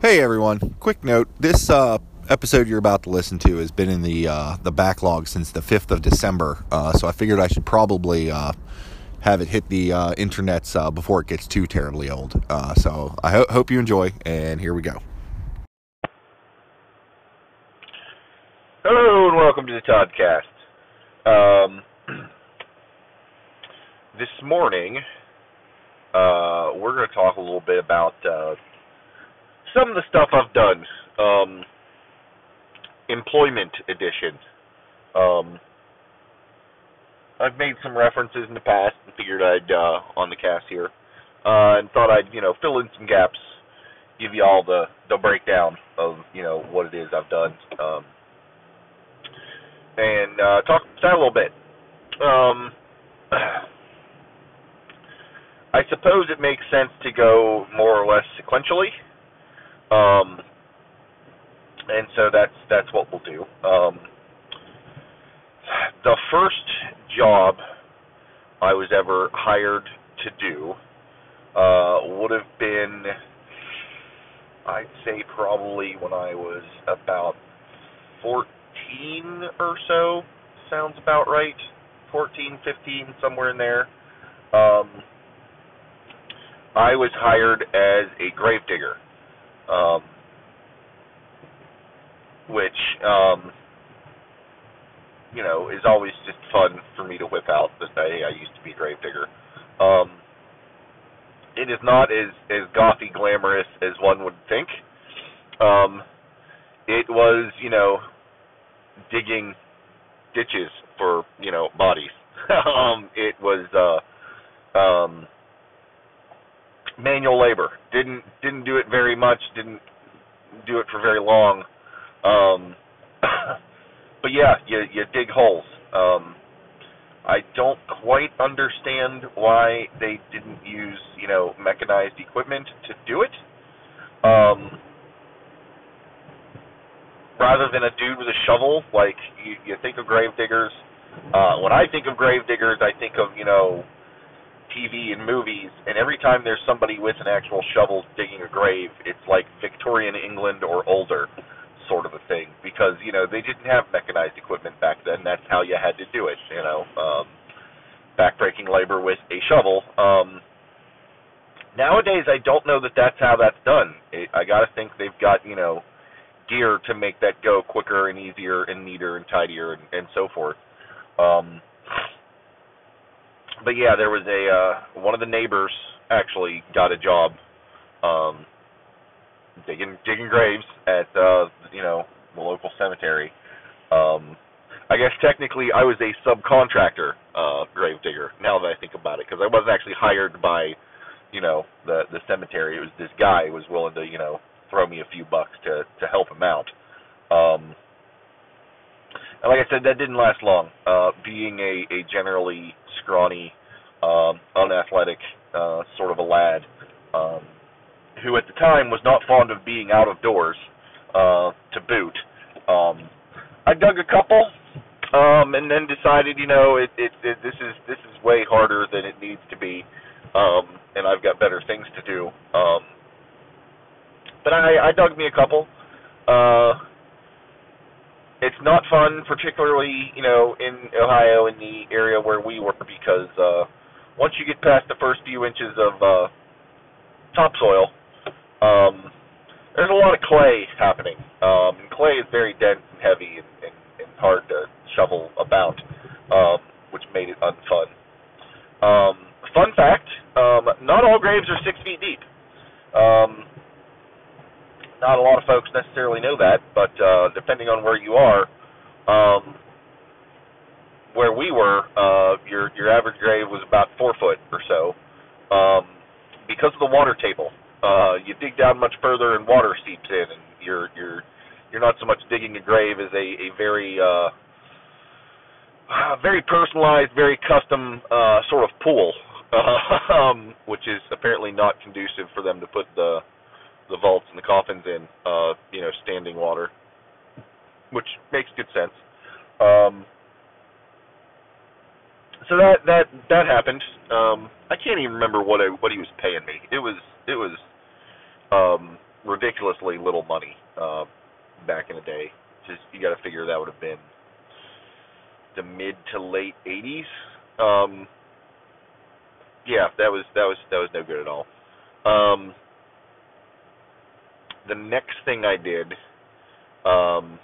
Hey everyone! Quick note: This uh, episode you're about to listen to has been in the uh, the backlog since the fifth of December, uh, so I figured I should probably uh, have it hit the uh, internets uh, before it gets too terribly old. So I ho- hope you enjoy, and here we go. Hello and welcome to the Toddcast. Um, this morning, we're going to talk a little bit about some of the stuff I've done. Um, employment edition. Um, I've made some references in the past and figured I'd uh, on the cast here, uh, and thought I'd you know fill in some gaps, give you all the the breakdown of you know what it is I've done, um, and uh, talk that a little bit. Um, I suppose it makes sense to go more or less sequentially. Um, and so that's that's what we'll do. Um, the first job I was ever hired to do uh, would have been, I'd say, probably when I was about 14 or so. Sounds about right. 14, 15, somewhere in there. Um, I was hired as a gravedigger. Um, which um you know is always just fun for me to whip out that hey I used to be a gravedigger. Um it is not as as gothy glamorous as one would think. Um it was, you know, digging ditches for, you know, bodies. um it was uh um manual labor. Didn't didn't do it very much, didn't do it for very long. Um, but yeah, you you dig holes. Um, I don't quite understand why they didn't use you know mechanized equipment to do it. Um, rather than a dude with a shovel, like you, you think of grave diggers. Uh, when I think of grave diggers, I think of you know TV and movies, and every time there's somebody with an actual shovel digging a grave, it's like Victorian England or older sort of a thing because you know they didn't have mechanized equipment back then. That's how you had to do it. You know, um, backbreaking labor with a shovel. Um, nowadays, I don't know that that's how that's done. It, I got to think they've got you know gear to make that go quicker and easier and neater and tidier and, and so forth. Um, but yeah, there was a uh, one of the neighbors actually got a job. Um, digging digging graves at uh you know the local cemetery. Um I guess technically I was a subcontractor uh grave digger now that I think about it because I wasn't actually hired by you know the the cemetery it was this guy who was willing to you know throw me a few bucks to to help him out. Um and like I said that didn't last long. Uh being a a generally scrawny um unathletic uh sort of a lad um who at the time was not fond of being out of doors uh, to boot. Um, I dug a couple, um, and then decided, you know, it, it, it this is this is way harder than it needs to be, um, and I've got better things to do. Um, but I, I dug me a couple. Uh, it's not fun, particularly you know in Ohio in the area where we were, because uh, once you get past the first few inches of uh, topsoil, um, there's a lot of clay happening. Um, and clay is very dense and heavy and, and, and hard to shovel about, um, which made it unfun. Um, fun fact: um, not all graves are six feet deep. Um, not a lot of folks necessarily know that, but uh, depending on where you are, um, where we were, uh, your your average grave was about four foot or so, um, because of the water table uh you dig down much further and water seeps in and you're you're you're not so much digging a grave as a a very uh very personalized very custom uh sort of pool uh, um which is apparently not conducive for them to put the the vaults and the coffins in uh you know standing water which makes good sense um so that that that happened um I can't even remember what I what he was paying me it was it was um ridiculously little money uh, back in the day. Just you got to figure that would have been the mid to late 80s. Um, yeah, that was that was that was no good at all. Um, the next thing I did, um,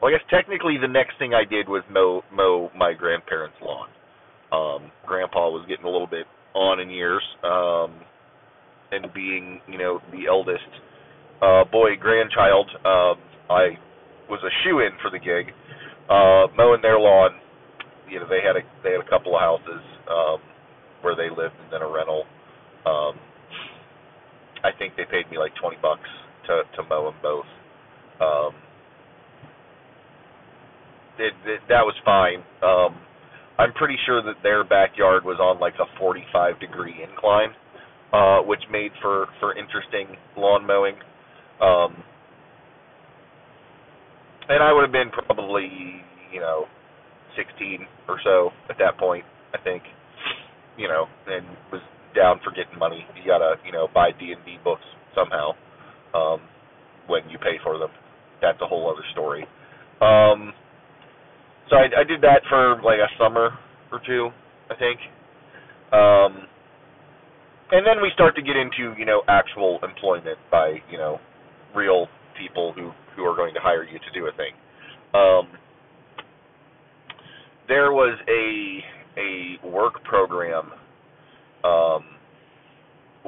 well, I guess technically the next thing I did was mow mow my grandparents' lawn. Um, Grandpa was getting a little bit on in years, um, and being you know the eldest uh, boy grandchild, uh, I was a shoe in for the gig. Uh, mowing their lawn, you know they had a they had a couple of houses um, where they lived, and then a rental. Um, I think they paid me like twenty bucks to to mow them both. Um, it, it, that was fine. Um, I'm pretty sure that their backyard was on like a 45 degree incline, uh, which made for for interesting lawn mowing. Um, and I would have been probably you know 16 or so at that point. I think you know, and was down for getting money. You gotta, you know, buy D and D books somehow um, when you pay for them. That's a whole other story. Um, so I, I did that for like a summer or two, I think. Um, and then we start to get into, you know, actual employment by, you know, real people who who are going to hire you to do a thing. Um, there was a a work program um,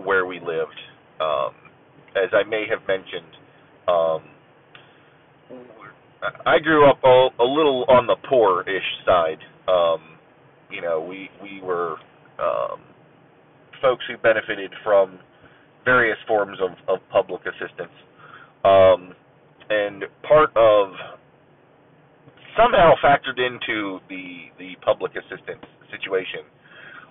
where we lived. Um, as I may have mentioned, um, I grew up a, a little on the poor-ish side. Um, you know, we we were um, folks who benefited from various forms of, of public assistance, um, and part of somehow factored into the the public assistance situation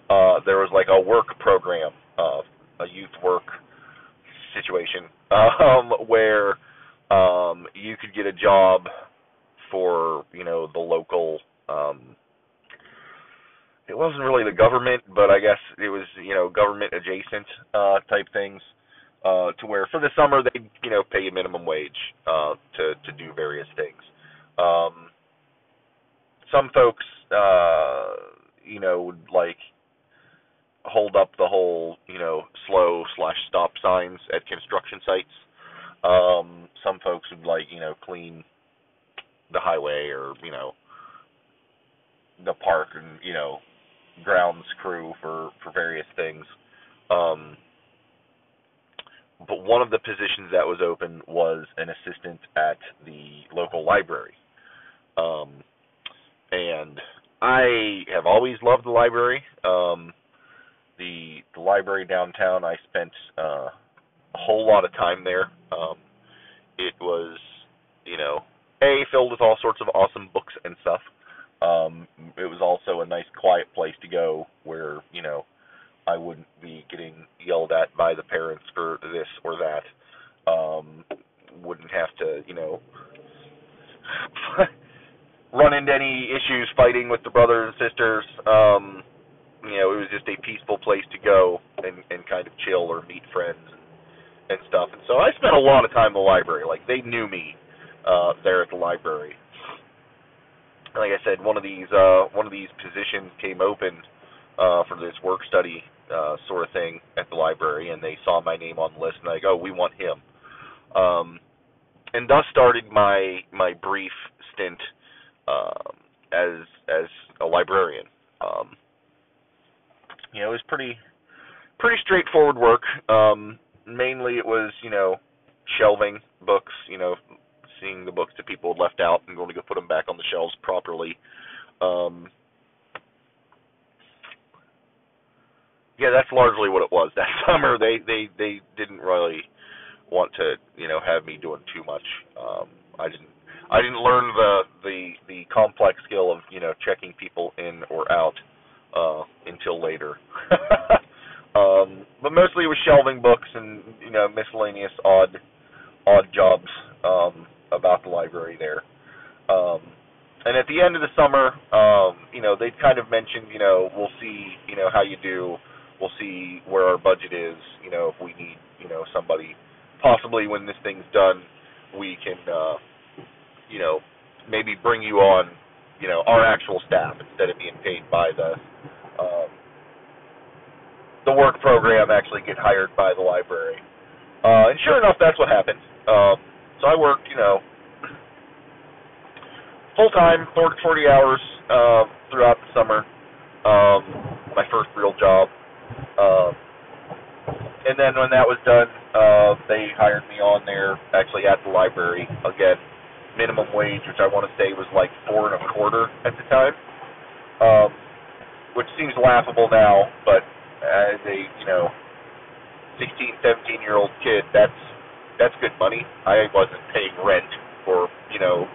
uh, there was like a work program, uh, a youth work situation, um, where um, you could get a job for you know the local. Um, it wasn't really the government, but I guess it was you know government adjacent uh, type things. Uh, to where for the summer they you know pay you minimum wage uh, to to do various things. Um, some folks uh, you know would like hold up the whole, you know, slow slash stop signs at construction sites. Um, some folks would like, you know, clean the highway or, you know, the park and, you know, grounds crew for, for various things. Um, but one of the positions that was open was an assistant at the local library. Um, and I have always loved the library. Um, the the library downtown. I spent uh, a whole lot of time there. Um, it was, you know, a filled with all sorts of awesome books and stuff. Um, it was also a nice, quiet place to go where you know I wouldn't be getting yelled at by the parents for this or that. Um, wouldn't have to, you know, run into any issues fighting with the brothers and sisters. Um, you know, it was just a peaceful place to go and and kind of chill or meet friends and, and stuff. And so I spent a lot of time in the library. Like they knew me uh there at the library. Like I said, one of these uh one of these positions came open uh for this work study uh sort of thing at the library and they saw my name on the list and like, "Oh, we want him." Um and thus started my my brief stint um as as a librarian. Um you know, it was pretty pretty straightforward work. Um, mainly, it was you know shelving books, you know, seeing the books that people had left out and going to go put them back on the shelves properly. Um, yeah, that's largely what it was. That summer, they they they didn't really want to you know have me doing too much. Um, I didn't I didn't learn the the the complex skill of you know checking people in or out uh, until later. um, but mostly it was shelving books and you know miscellaneous odd odd jobs um, about the library there. Um, and at the end of the summer, um, you know, they kind of mentioned, you know, we'll see, you know, how you do. We'll see where our budget is, you know, if we need, you know, somebody possibly when this thing's done, we can, uh, you know, maybe bring you on, you know, our actual staff instead of being paid by the the work program. Actually, get hired by the library. Uh, and sure enough, that's what happened. Um, so I worked, you know, full time, 40 hours uh, throughout the summer. Um, my first real job. Uh, and then when that was done, uh, they hired me on there, actually at the library again, minimum wage, which I want to say was like four and a quarter at the time, um, which seems laughable now, but as a you know 16, 17 year old kid, that's that's good money. I wasn't paying rent or you know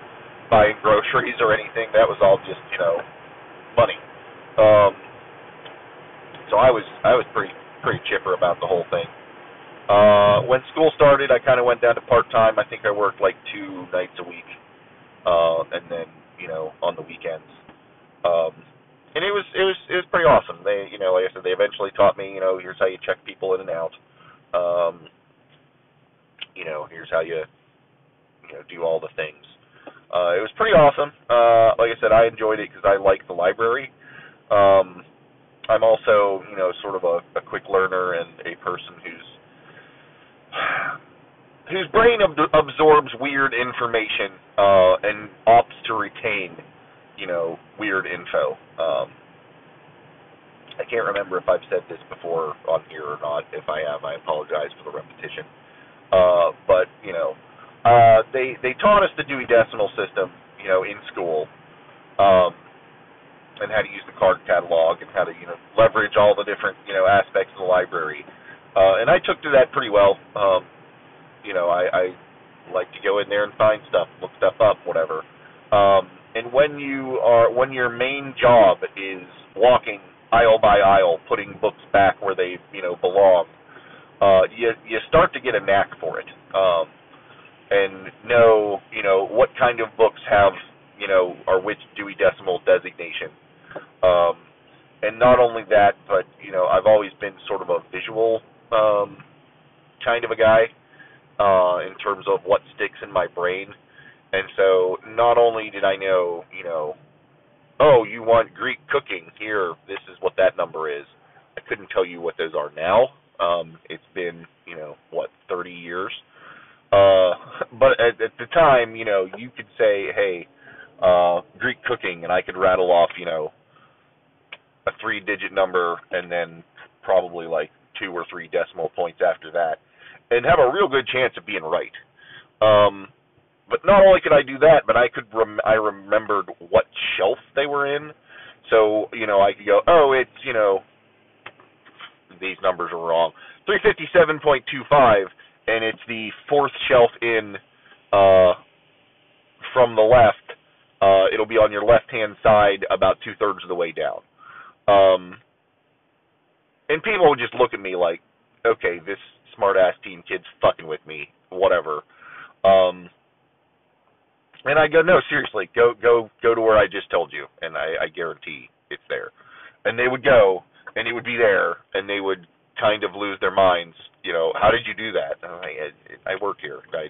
buying groceries or anything. That was all just you know money. Um, so I was I was pretty pretty chipper about the whole thing. Uh, when school started, I kind of went down to part time. I think I worked like two nights a week, uh, and then you know on the weekends. Um, and it was it was it was pretty awesome. They you know like I said they eventually taught me you know here's how you check people in and out. Um, you know here's how you you know do all the things. Uh, it was pretty awesome. Uh, like I said, I enjoyed it because I like the library. Um, I'm also, you know, sort of a, a quick learner and a person who's whose brain ab- absorbs weird information uh, and opts to retain, you know, weird info. Um, I can't remember if I've said this before on here or not. If I have, I apologize for the repetition. Uh, but you know, uh, they they taught us the Dewey Decimal System, you know, in school. Um, and how to use the card catalog and how to you know leverage all the different you know aspects of the library. Uh, and I took to that pretty well. Um, you know, I, I like to go in there and find stuff, look stuff up, whatever. Um, and when you are when your main job is walking aisle by aisle, putting books back where they you know belong, uh, you you start to get a knack for it. Um, and know you know what kind of books have you know are which Dewey Decimal designation um, and not only that, but you know, I've always been sort of a visual um, kind of a guy uh, in terms of what sticks in my brain. And so, not only did I know, you know, oh, you want Greek cooking here, this is what that number is. I couldn't tell you what those are now. Um, it's been, you know, what, 30 years. Uh, but at, at the time, you know, you could say, hey, uh, Greek cooking, and I could rattle off, you know, a three digit number and then probably like two or three decimal points after that and have a real good chance of being right. Um, but not only could I do that, but I could rem- I remembered what shelf they were in. So, you know, I could go, "Oh, it's, you know, these numbers are wrong. 357.25 and it's the fourth shelf in uh from the left. Uh it'll be on your left-hand side about two-thirds of the way down. Um, and people would just look at me like, okay, this smart ass teen kid's fucking with me, whatever. Um, and I go, no, seriously, go go go to where I just told you, and I, I guarantee it's there. And they would go, and it would be there, and they would kind of lose their minds. You know, how did you do that? I, I, I work here. I,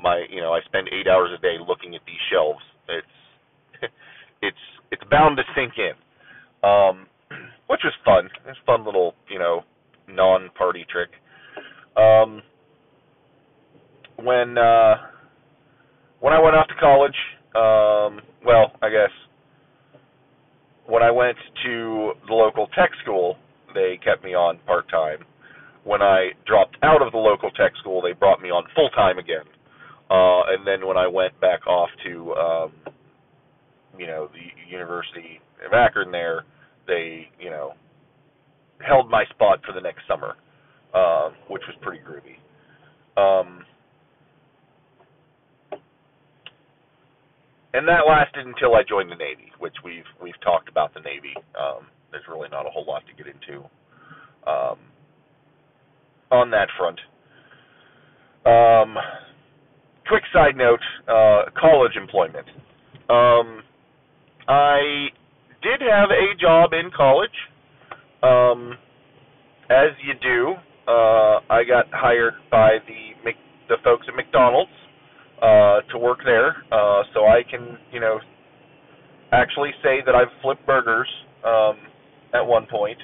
my, you know, I spend eight hours a day looking at these shelves. It's, it's, it's bound to sink in um, which was fun. It's fun little, you know, non-party trick. Um, when uh, when I went off to college, um, well, I guess when I went to the local tech school, they kept me on part time. When I dropped out of the local tech school, they brought me on full time again. Uh, and then when I went back off to, um, you know, the University of Akron, there, they, you know, held my spot for the next summer, uh, which was pretty groovy. Um, and that lasted until I joined the Navy, which we've we've talked about the Navy. Um, there's really not a whole lot to get into um, on that front. Um, quick side note: uh, college employment. Um, I did have a job in college. Um, as you do, uh, I got hired by the the folks at McDonald's uh, to work there, uh, so I can, you know, actually say that I've flipped burgers um, at one point.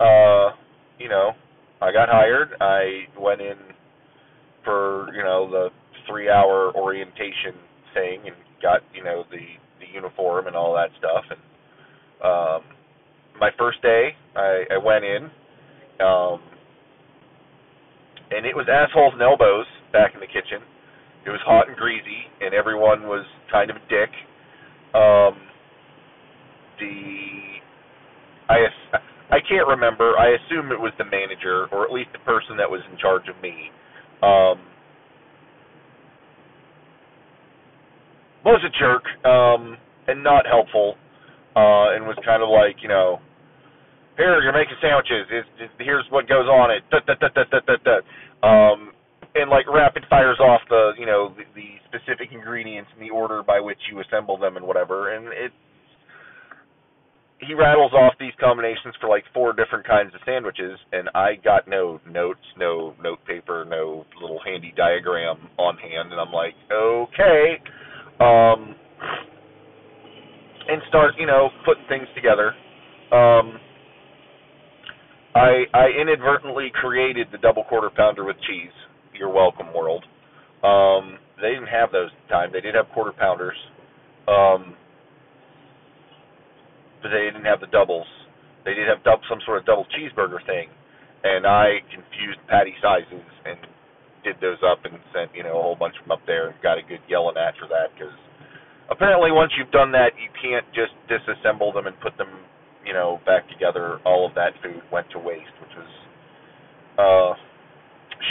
Uh, you know, I got hired. I went in for you know the three-hour orientation thing and got you know the the uniform and all that stuff. And um, my first day, I, I went in, um, and it was assholes and elbows back in the kitchen. It was hot and greasy, and everyone was kind of a dick. Um, the I I can't remember. I assume it was the manager, or at least the person that was in charge of me. Um, was a jerk um, and not helpful, uh, and was kind of like, you know, here you're making sandwiches. It's, it's, here's what goes on it. Da, da, da, da, da, da, da. Um, and like rapid fires off the, you know, the, the specific ingredients in the order by which you assemble them and whatever. And it, he rattles off these combinations for like four different kinds of sandwiches, and I got no notes, no note paper, no little handy diagram on hand, and I'm like, okay um, and start, you know, putting things together. Um, I I inadvertently created the double quarter pounder with cheese. You're welcome, world. Um, they didn't have those at the time. They did have quarter pounders, um, but they didn't have the doubles. They did have dub, some sort of double cheeseburger thing, and I confused patty sizes and did those up and sent you know a whole bunch of them up there and got a good yelling at for that because apparently once you've done that you can't just disassemble them and put them you know back together. All of that food went to waste, which was uh,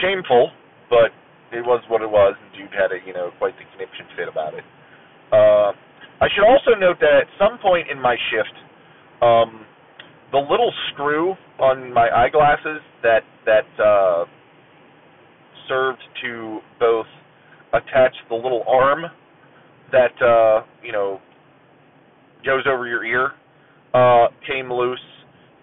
shameful, but it was what it was, and Jude had a you know quite the conniption fit about it. Uh, I should also note that at some point in my shift, um, the little screw on my eyeglasses that that uh, served to both attach the little arm that uh, you know goes over your ear uh, came loose,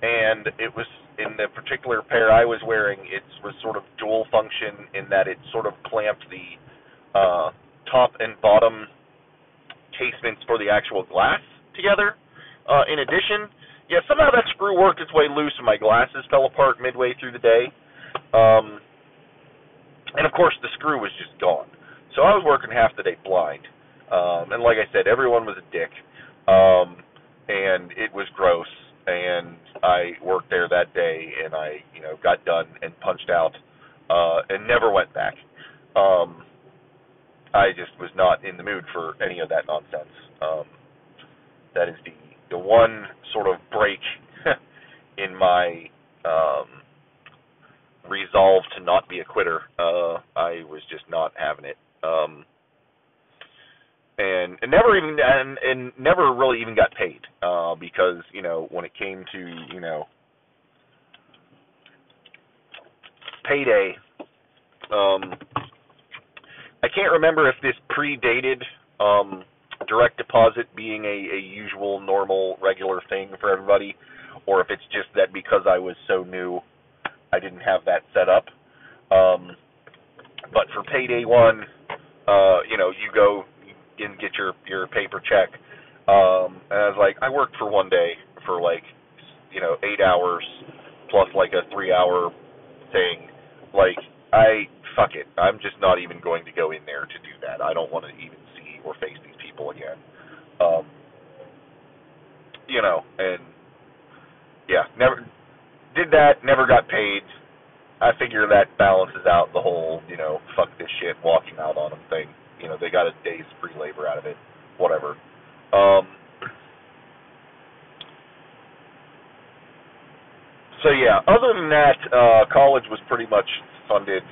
and it was in the particular pair I was wearing. It was sort of dual function in that it sort of clamped the uh, top and bottom casements for the actual glass together. Uh, in addition, yeah, somehow that screw worked its way loose, and my glasses fell apart midway through the day. Um, and of course, the screw was just gone. So I was working half the day blind. Um, and like I said, everyone was a dick. Um, and it was gross. And I worked there that day, and I, you know, got done and punched out, uh, and never went back. Um, I just was not in the mood for any of that nonsense. Um, that is the the one sort of break in my um, resolve to not be a quitter. Uh, I was just not having it. Um, and, never even and, and never really even got paid uh, because you know when it came to you know payday, um, I can't remember if this predated um, direct deposit being a, a usual, normal, regular thing for everybody, or if it's just that because I was so new, I didn't have that set up. Um, but for payday one, uh, you know, you go and get your your paper check. Um, and I was like, I worked for one day for like, you know, eight hours plus like a three hour thing. Like, I fuck it. I'm just not even going to go in there to do that. I don't want to even see or face these people again. Um, you know, and yeah, never did that. Never got paid. I figure that balances out the whole, you know, fuck this shit, walking out on them thing. You know, they got a day's free labor out of it, whatever. Um, so yeah, other than that, uh, college was pretty much funded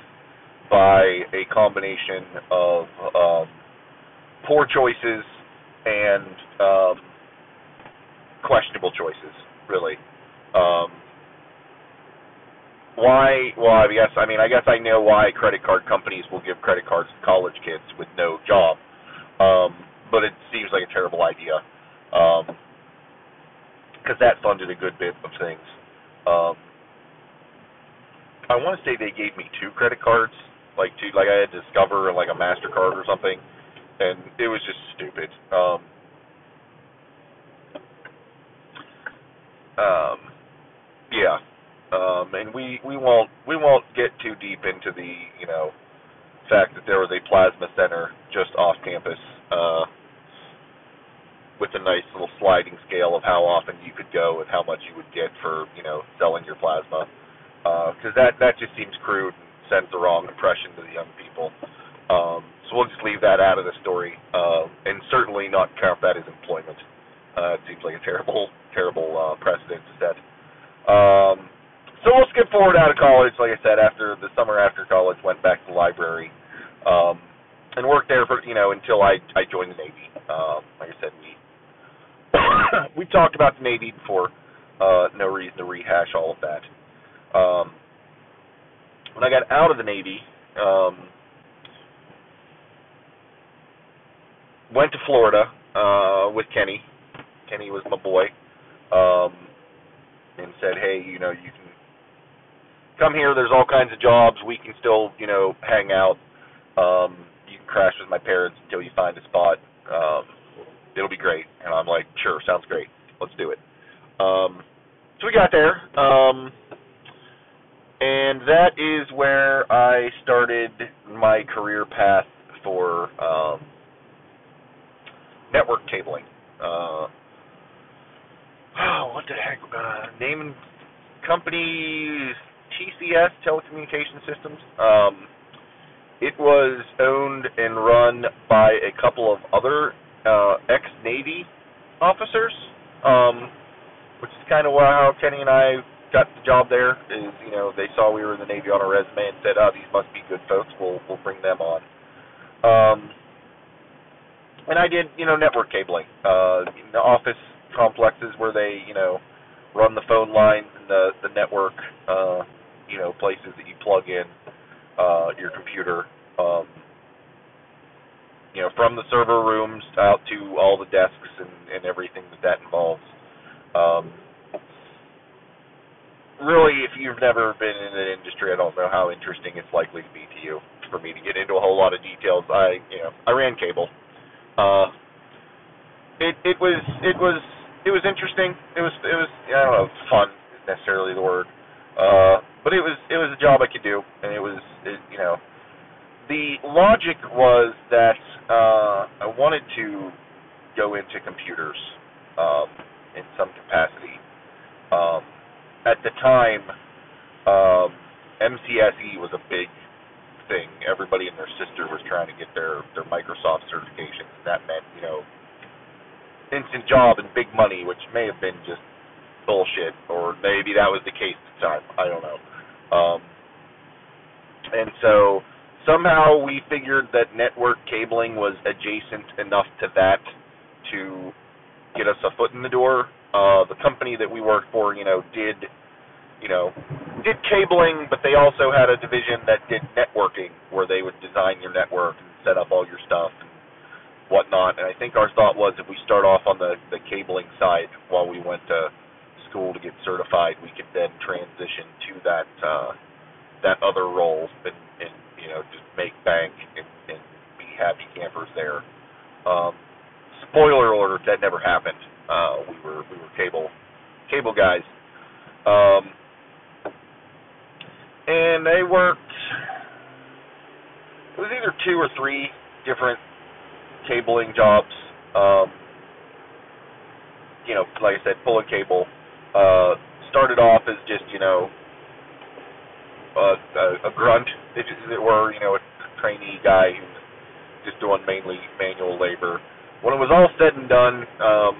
by a combination of um, poor choices and um, questionable choices, really. Um, why? Well, I guess I mean I guess I know why credit card companies will give credit cards to college kids with no job, um, but it seems like a terrible idea because um, that funded a good bit of things. Um, I want to say they gave me two credit cards like to like I had discover like a Mastercard or something, and it was just stupid. Um, um, yeah, um, and we we won't we won't get too deep into the you know fact that there was a plasma center just off campus. Uh, with a nice little sliding scale of how often you could go and how much you would get for you know selling your plasma because uh, that that just seems crude and sends the wrong impression to the young people. Um, so we'll just leave that out of the story uh, and certainly not count that as employment. Uh, it seems like a terrible terrible uh, precedent to set. Um, so we'll skip forward out of college. Like I said, after the summer after college, went back to the library um, and worked there for you know until I I joined the Navy. Um, like I said, we we talked about the Navy before. Uh, no reason to rehash all of that. Um, when I got out of the Navy, um, went to Florida uh, with Kenny. Kenny was my boy, um, and said, "Hey, you know, you can come here. There's all kinds of jobs. We can still, you know, hang out. Um, you can crash with my parents until you find a spot." Um, it'll be great. And I'm like, sure, sounds great. Let's do it. Um, so we got there. Um, and that is where I started my career path for um, network cabling. Uh, oh, what the heck? Uh, name and company TCS Telecommunication Systems. Um, it was owned and run by a couple of other uh, ex-Navy officers, um, which is kind of how Kenny and I got the job there. Is you know they saw we were in the Navy on our resume and said, "Oh, these must be good folks. We'll we'll bring them on." Um, and I did you know network cabling, uh, in the office complexes where they you know run the phone lines and the the network, uh, you know places that you plug in uh, your computer. Um, you know, from the server rooms out to all the desks and, and everything that that involves. Um, really, if you've never been in an industry, I don't know how interesting it's likely to be to you. For me to get into a whole lot of details, I, you know, I ran cable. Uh, it it was it was it was interesting. It was it was I don't know fun necessarily the word, uh, but it was it was a job I could do, and it was it, you know the logic was that uh, I wanted to go into computers um, in some capacity. Um, at the time, um, MCSE was a big thing. Everybody and their sister was trying to get their their Microsoft certifications. That meant you know instant job and big money, which may have been just bullshit, or maybe that was the case at the time. I don't know. Um, and so somehow we figured that network cabling was adjacent enough to that to get us a foot in the door. Uh, the company that we worked for, you know, did, you know, did cabling, but they also had a division that did networking, where they would design your network and set up all your stuff and whatnot. And I think our thought was if we start off on the the cabling side while we went to school to get certified, we could then transition to that uh, that other role and, and you know, just make bank and, and be happy campers there. Um, spoiler alert, that never happened. Uh, we were we were cable cable guys, um, and they worked. It was either two or three different cabling jobs. Um, you know, like I said, pulling cable. Uh, started off as just you know uh, a, a grunt, if it were, you know, a trainee guy who's just doing mainly manual labor. When it was all said and done, um,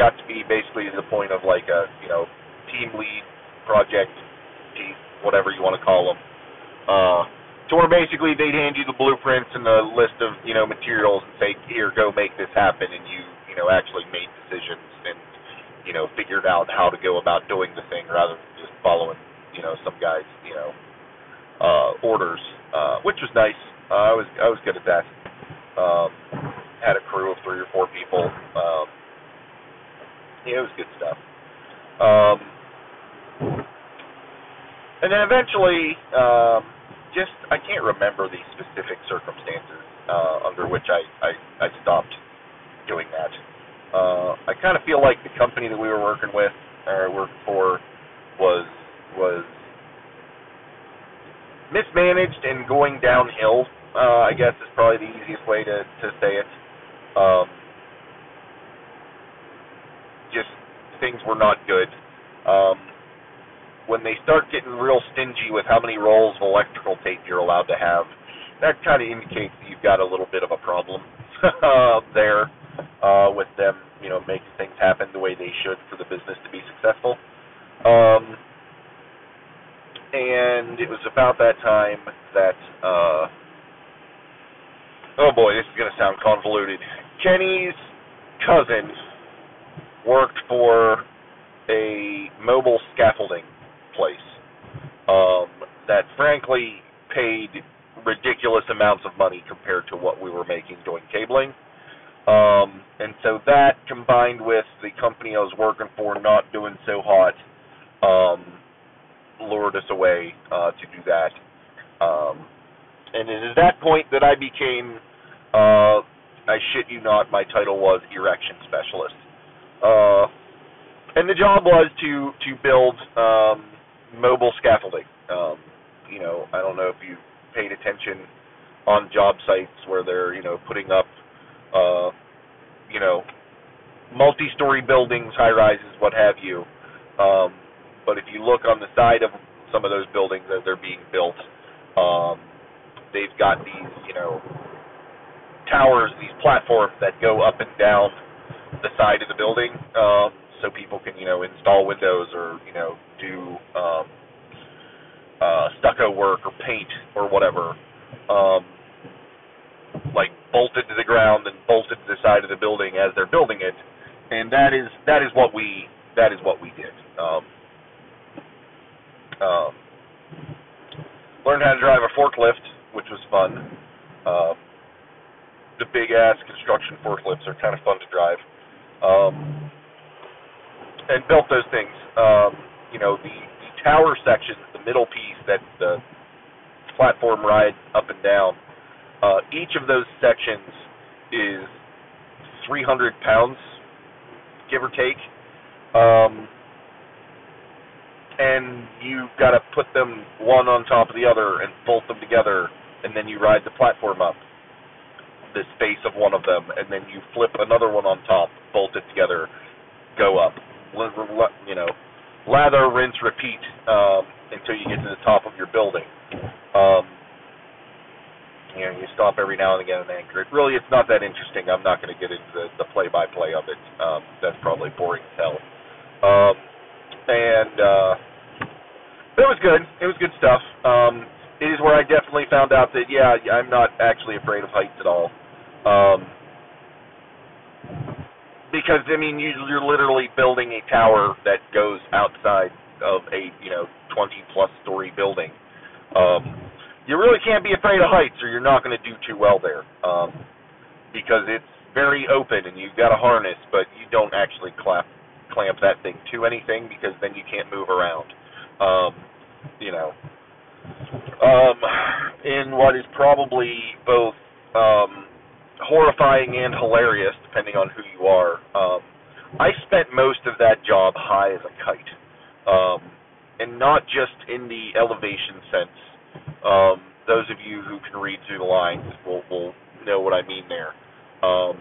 got to be basically the point of like a, you know, team lead, project chief, whatever you want to call them. Uh, to where basically they'd hand you the blueprints and the list of, you know, materials and say, here, go make this happen, and you, you know, actually made decisions and, you know, figured out how to go about doing the thing rather than just following you know some guys you know uh, orders, uh, which was nice. Uh, I was I was good at that. Um, had a crew of three or four people. Um, yeah, it was good stuff. Um, and then eventually, um, just I can't remember the specific circumstances uh, under which I, I I stopped doing that. Uh, I kind of feel like the company that we were working with or working for was was mismanaged and going downhill. Uh, I guess is probably the easiest way to to say it. Um, just things were not good. Um, when they start getting real stingy with how many rolls of electrical tape you're allowed to have, that kind of indicates that you've got a little bit of a problem there uh, with them, you know, making things happen the way they should for the business to be successful. Um, and it was about that time that, uh, oh boy, this is going to sound convoluted. Kenny's cousin worked for a mobile scaffolding place um, that frankly paid ridiculous amounts of money compared to what we were making doing cabling. Um, and so that combined with the company I was working for not doing so hot um, lured us away uh, to do that. Um, and it is that point that I became, uh, I shit you not, my title was erection specialist. Uh, and the job was to to build um, mobile scaffolding. Um, you know, I don't know if you paid attention on job sites where they're you know putting up, uh, you know, multi-story buildings, high rises, what have you. Um, but if you look on the side of some of those buildings as they're being built, um, they've got these you know towers, these platforms that go up and down the side of the building. Um, so people can you know install windows or you know do um, uh, stucco work or paint or whatever, um, like bolted to the ground and bolted to the side of the building as they're building it, and that is that is what we that is what we did. Um, um, learned how to drive a forklift, which was fun. Uh, the big ass construction forklifts are kind of fun to drive. Um, and built those things. Um, you know, the, the tower section, the middle piece that the platform rides up and down, uh, each of those sections is 300 pounds, give or take. Um, and you've got to put them one on top of the other and bolt them together, and then you ride the platform up the space of one of them, and then you flip another one on top, bolt it together, go up you know, lather, rinse, repeat um, until you get to the top of your building. Um, you know, you stop every now and again and anchor it. Really, it's not that interesting. I'm not going to get into the, the play-by-play of it. Um, that's probably boring as hell. Um, and uh, it was good. It was good stuff. Um, it is where I definitely found out that yeah, I'm not actually afraid of heights at all. Um, because I mean you, you're literally building a tower that goes outside of a you know 20 plus story building. Um, you really can't be afraid of heights, or you're not going to do too well there, um, because it's very open and you've got a harness, but you don't actually clamp clamp that thing to anything because then you can't move around. Um, you know, um, in what is probably both um, horrifying and hilarious, depending on who you are. Um, I spent most of that job high as a kite, um, and not just in the elevation sense. Um, those of you who can read through the lines will, will know what I mean there. Um,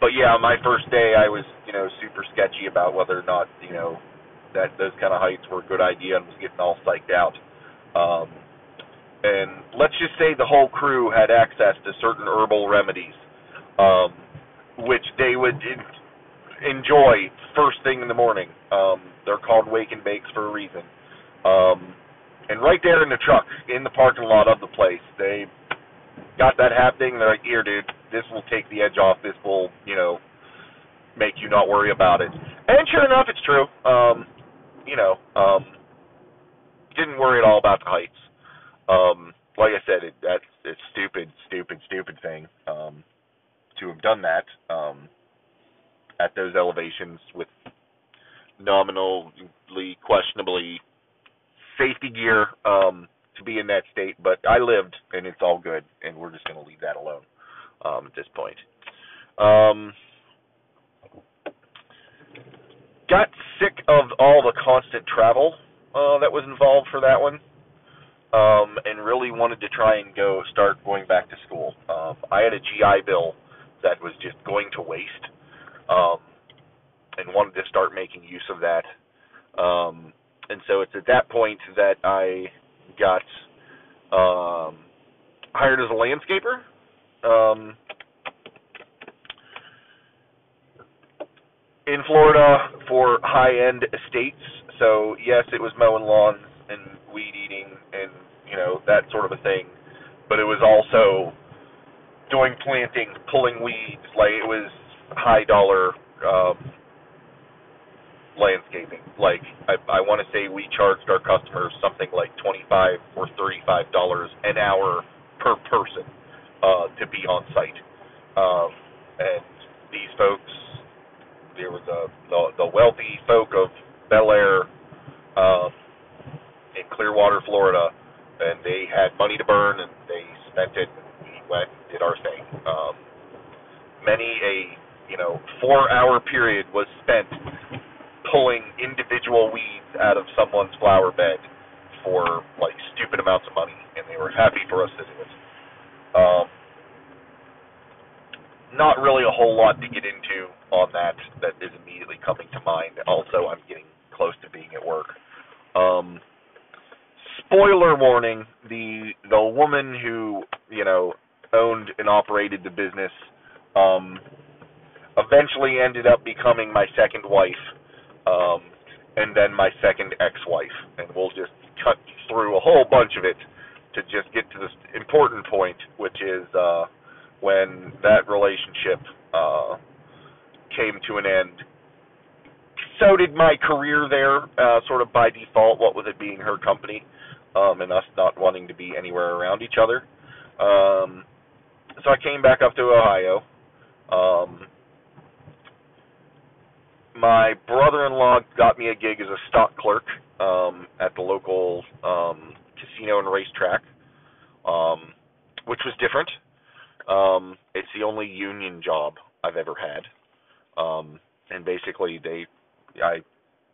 but yeah, my first day, I was you know super sketchy about whether or not you know that those kind of heights were a good idea, and was getting all psyched out. Um, and let's just say the whole crew had access to certain herbal remedies, um, which they would in- enjoy first thing in the morning. Um, they're called wake and bakes for a reason. Um, and right there in the truck, in the parking lot of the place, they got that happening. They're like, "Here, dude, this will take the edge off. This will, you know, make you not worry about it." And sure enough, it's true. Um, you know, um, didn't worry at all about the heights. Um, like I said, it, that's it's stupid, stupid, stupid thing um, to have done that um, at those elevations with nominally questionably safety gear um, to be in that state, but I lived, and it's all good, and we're just going to leave that alone um, at this point. Um, got sick of all the constant travel uh, that was involved for that one, um, and really wanted to try and go start going back to school. Um, I had a GI Bill that was just going to waste, um, and wanted to start making use of that. Um, and so it's at that point that I got um, hired as a landscaper. Um, in Florida for high-end estates. So yes, it was mowing lawns and weed eating and you know that sort of a thing, but it was also doing plantings, pulling weeds. Like it was high-dollar um, landscaping. Like I, I want to say we charged our customers something like twenty-five or thirty-five dollars an hour per person uh, to be on site, um, and these folks there was a the, the wealthy folk of Belleair um, in Clearwater, Florida, and they had money to burn and they spent it. We went and did our thing. Um, many a you know four hour period was spent pulling individual weeds out of someone's flower bed for like stupid amounts of money, and they were happy for us to do it. Um, not really a whole lot to get into on that that is immediately coming to mind. Also, I'm getting close to being at work. Um, spoiler warning: the the woman who you know owned and operated the business um, eventually ended up becoming my second wife, um, and then my second ex-wife, and we'll just cut through a whole bunch of it to just get to this important point, which is uh, when that relationship uh, came to an end. So did my career there, uh, sort of by default. What with it being her company, um, and us not wanting to be anywhere around each other. Um, so I came back up to Ohio. Um, my brother-in-law got me a gig as a stock clerk um, at the local um, casino and racetrack, um, which was different. Um, it's the only union job I've ever had. Um, and basically, they, I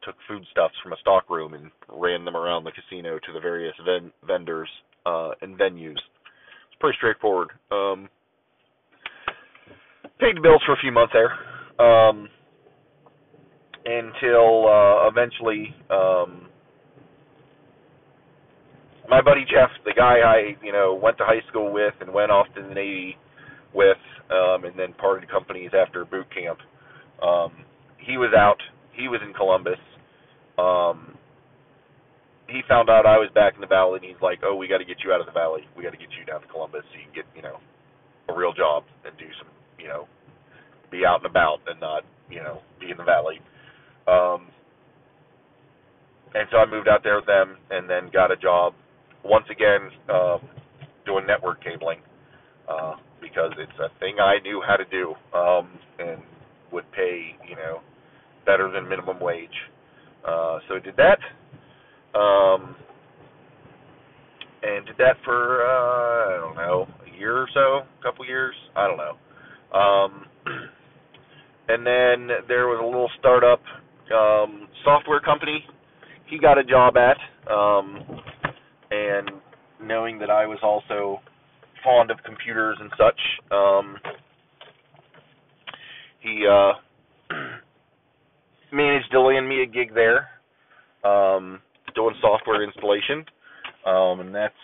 took foodstuffs from a stock room and ran them around the casino to the various ven- vendors uh, and venues. It's pretty straightforward. Um, paid the bills for a few months there, um, until uh, eventually um, my buddy Jeff, the guy I you know went to high school with and went off to the Navy with, um, and then parted companies after boot camp. Um, he was out. He was in Columbus. Um, he found out I was back in the valley, and he's like, "Oh, we got to get you out of the valley. We got to get you down to Columbus so you can get you know a real job and do some you know be out and about and not you know be in the valley." Um, and so I moved out there with them, and then got a job once again um, doing network cabling uh, because it's a thing I knew how to do um, and would pay you know better than minimum wage. Uh, so I did that, um, and did that for uh, I don't know a year or so, a couple years, I don't know. Um, and then there was a little startup um, software company he got a job at. Um, and knowing that I was also fond of computers and such, um, he uh, managed to land me a gig there, um, doing software installation, um, and that's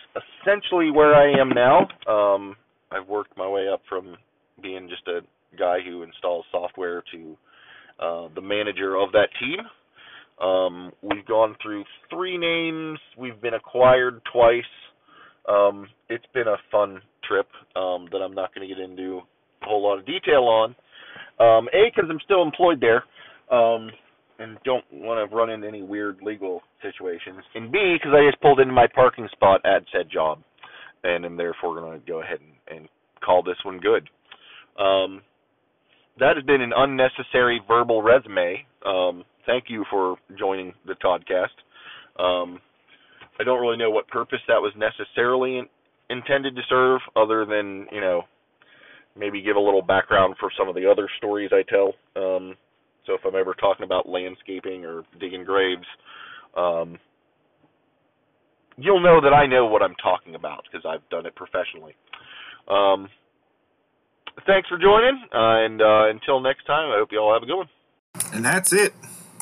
essentially where I am now. Um, I've worked my way up from being just a guy who installs software to uh, the manager of that team. Um, we've gone through three names. We've been acquired twice. Um, it's been a fun trip um, that I'm not going to get into a whole lot of detail on. Um, a, because I'm still employed there um, and don't want to run into any weird legal situations. And B, because I just pulled into my parking spot at said job and am therefore going to go ahead and, and call this one good. Um, that has been an unnecessary verbal resume. Um, thank you for joining the Toddcast. Um, I don't really know what purpose that was necessarily in, intended to serve, other than you know maybe give a little background for some of the other stories I tell. Um, so if I'm ever talking about landscaping or digging graves, um, you'll know that I know what I'm talking about because I've done it professionally. Um, thanks for joining, uh, and uh, until next time, I hope you all have a good one. And that's it.